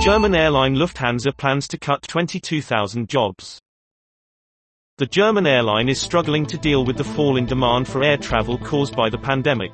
German airline Lufthansa plans to cut 22,000 jobs. The German airline is struggling to deal with the fall in demand for air travel caused by the pandemic.